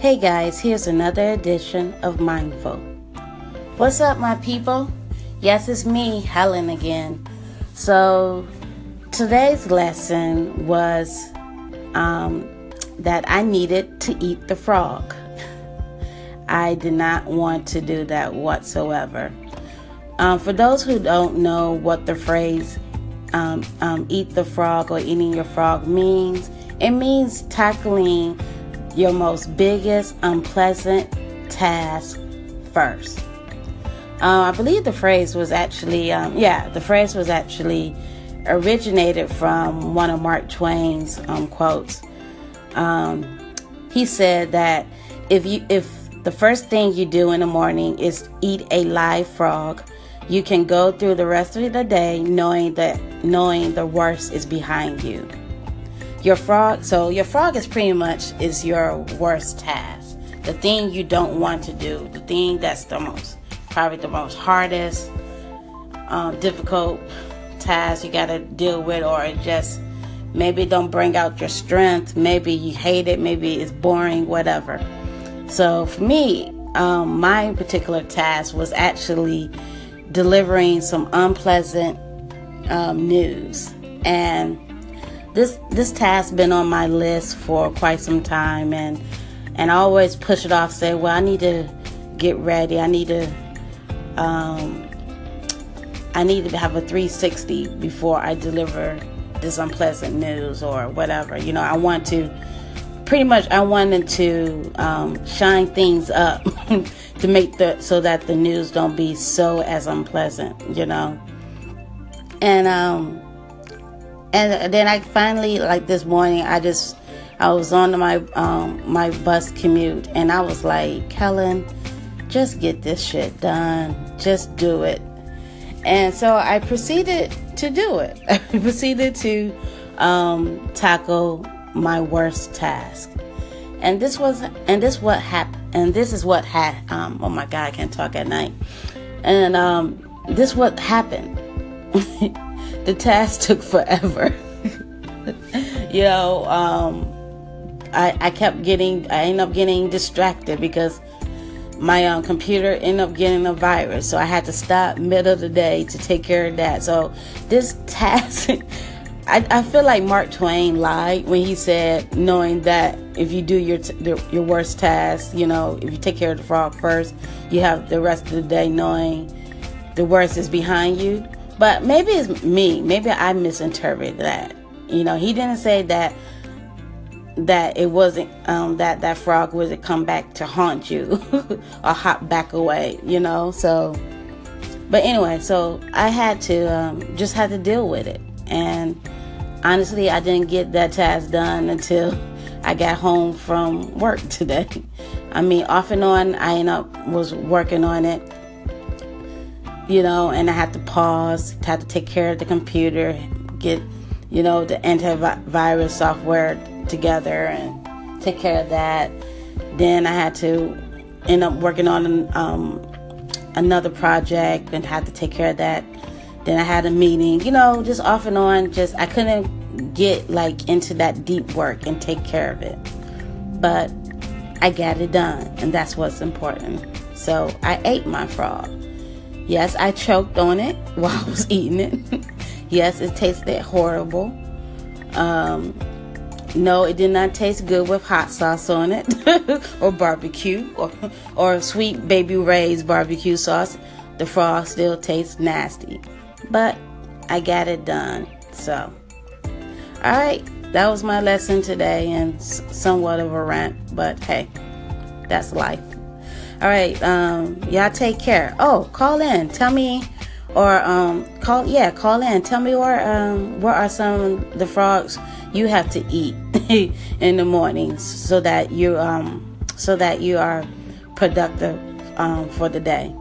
Hey guys, here's another edition of Mindful. What's up, my people? Yes, it's me, Helen, again. So, today's lesson was um, that I needed to eat the frog. I did not want to do that whatsoever. Um, for those who don't know what the phrase um, um, eat the frog or eating your frog means, it means tackling your most biggest unpleasant task first. Uh, I believe the phrase was actually, um, yeah, the phrase was actually originated from one of Mark Twain's um, quotes. Um, he said that if you if the first thing you do in the morning is eat a live frog, you can go through the rest of the day knowing that knowing the worst is behind you. Your frog, so your frog is pretty much is your worst task. The thing you don't want to do, the thing that's the most probably the most hardest, um, difficult task you got to deal with, or just maybe don't bring out your strength. Maybe you hate it. Maybe it's boring. Whatever. So for me, um, my particular task was actually delivering some unpleasant um, news, and this this task been on my list for quite some time, and and I always push it off. Say, well, I need to get ready. I need to um, I need to have a 360 before I deliver this unpleasant news or whatever. You know, I want to pretty much I wanted to um, shine things up to make the so that the news don't be so as unpleasant. You know, and um, and then I finally like this morning I just I was on my um, my bus commute and I was like Helen just get this shit done. Just do it. And so I proceeded to do it. I proceeded to um, tackle my worst task. And this was, and this what happened. And this is what had. Um, oh my God, I can't talk at night. And um, this what happened. the task took forever. you know, um, I, I kept getting, I ended up getting distracted because my um, computer ended up getting a virus, so I had to stop middle of the day to take care of that. So this task, I, I feel like Mark Twain lied when he said, knowing that if you do your t- your worst task, you know, if you take care of the frog first, you have the rest of the day knowing the worst is behind you. But maybe it's me. Maybe I misinterpreted that. You know, he didn't say that that it wasn't um, that that frog would come back to haunt you or hop back away, you know. So, but anyway, so I had to um, just had to deal with it, and honestly, I didn't get that task done until I got home from work today. I mean, off and on, I end up was working on it, you know, and I had to pause, had to take care of the computer, get, you know, the antivirus software together and take care of that. Then I had to end up working on um, another project and had to take care of that. Then I had a meeting, you know, just off and on. Just I couldn't get like into that deep work and take care of it, but I got it done, and that's what's important. So I ate my frog. Yes, I choked on it while I was eating it. yes, it tasted horrible. Um, no, it did not taste good with hot sauce on it, or barbecue, or, or sweet baby Ray's barbecue sauce. The frog still tastes nasty, but I got it done. So, all right, that was my lesson today, and somewhat of a rant, but hey, that's life. All right, um, y'all take care. Oh, call in. Tell me or um, call yeah call in tell me where um, where are some the frogs you have to eat in the mornings so that you um, so that you are productive um, for the day